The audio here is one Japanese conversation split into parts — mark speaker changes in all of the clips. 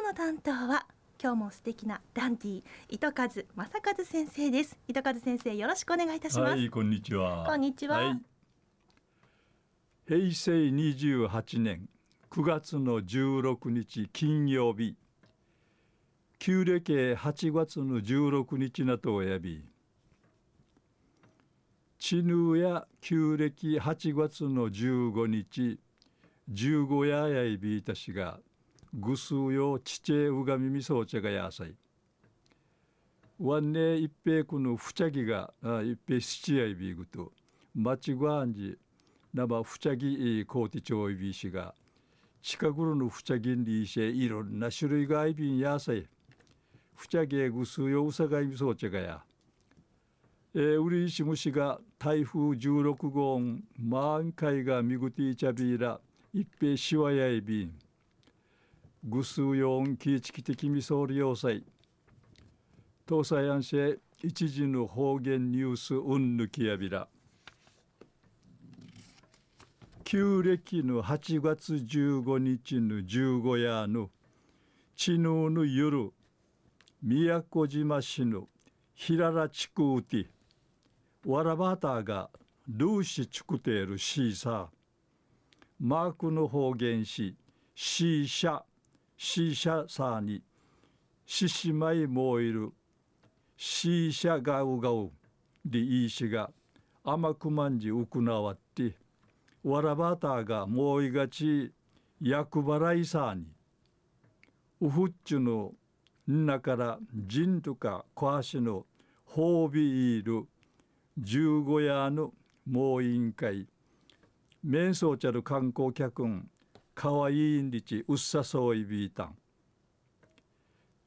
Speaker 1: 日の担当は今日も素敵なダンディ糸数正和先生です。糸数先生よろしくお願いいたします、
Speaker 2: はい、こんにちは。
Speaker 1: こんにちは。
Speaker 2: はい。平成28年9月の16日金曜日、旧暦8月の16日なとおやび、地ぬや旧暦8月の15日、15ややいびいたしが、ぐすうよちちえうがみみそうちゃがやさい。わんね一平くのふちゃぎがあ一平七やいびぐとまちぐあんじなばふちゃぎこうてちょいびしが近くのふちゃぎんりいしいろんな種類があいびんやさいふちゃぎえぐすようさがいみそうちゃがやえー、うりしむしが台風16号満開がみぐていちゃびら一平しわやいびんぐすよんきちきてきみそうりようさい。東西安市一時の方言ニュースうんぬきやびら。旧暦の8月15日の15夜の知能の夜宮古島市の平良地区うてわらばたがルーシチクテールシーサー。マークの方言しシーシャ。シーシャサーに獅子舞もいる。シーシャガウガウでいいしが甘くまんじうくなわって。わらばたがもいがち役払いさに。うふっちゅのんなからじんとかこわしのほうびいる。十五夜のもう委員会面相ちゃる観光客ん。かわいいんりちうっさそういびいたん。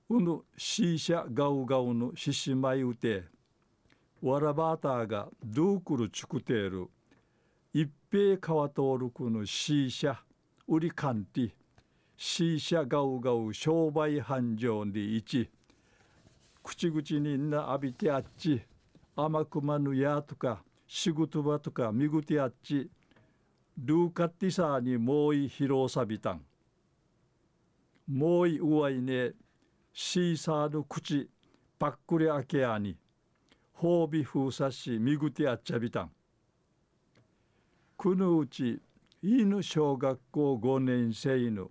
Speaker 2: うぬシーシャガウガウのししまいうてわらばたがドークルチクテール一平川通るくのシーシャ売りかんてシーシャガウガウ商売繁盛に一口々にんな浴びてあっち甘くまぬやとか仕事場とかみぐてあっちルーカッティサーにもうい広さびたん。もういうわいねシーサーの口パックリ開けやに褒美封鎖しみぐてあっちゃびたん。くぬうち犬小学校5年生の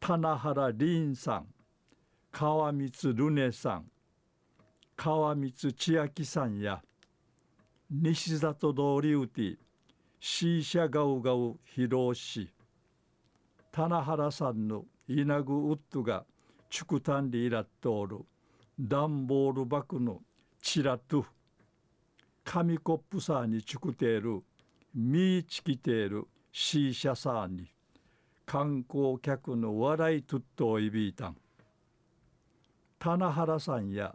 Speaker 2: 棚原凛さん川光ルネさん川光千秋さんや西里通りうてシーシャガウガウ広し棚原さんの稲具ウッドがチュクタンリイラットール段ボール箱のチラトゥ。紙コップサーにチュクテールミーチキテールシーシャサーに。観光客の笑いとっといびいたん。棚原さんや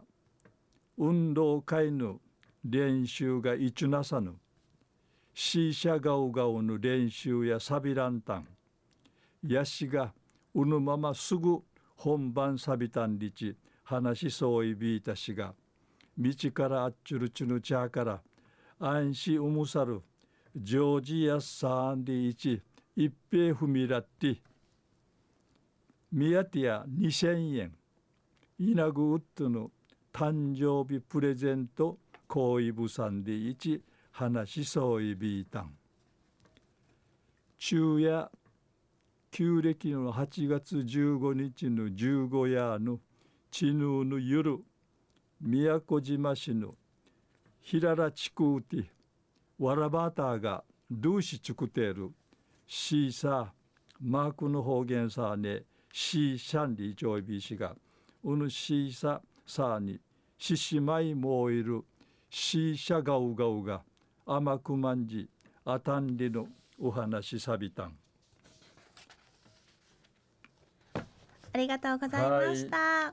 Speaker 2: 運動会の練習がいちなさぬ。シーシャガウガウの練習やサビランタン。ヤシがうぬまますぐ本番サビタンリチ話しそういびいたしが道からあっちゅるちゅぬちゃから安心うむさるジョージアサンディイチ一平踏みらって宮手や2000円イナグウッドの誕生日プレゼント行為部さんで一話しそういびいたん。昼夜旧暦の8月15日の15夜の知能の夜宮古島市の平良地区うてわらばたがドゥーシチュクテルシーサーマークの方言さねシーシャンリジョイビーシがうぬシーサさにししまいもいるシーシャガウガウが甘くまんじあたんりのお話さびたん。
Speaker 1: ありがとうございました、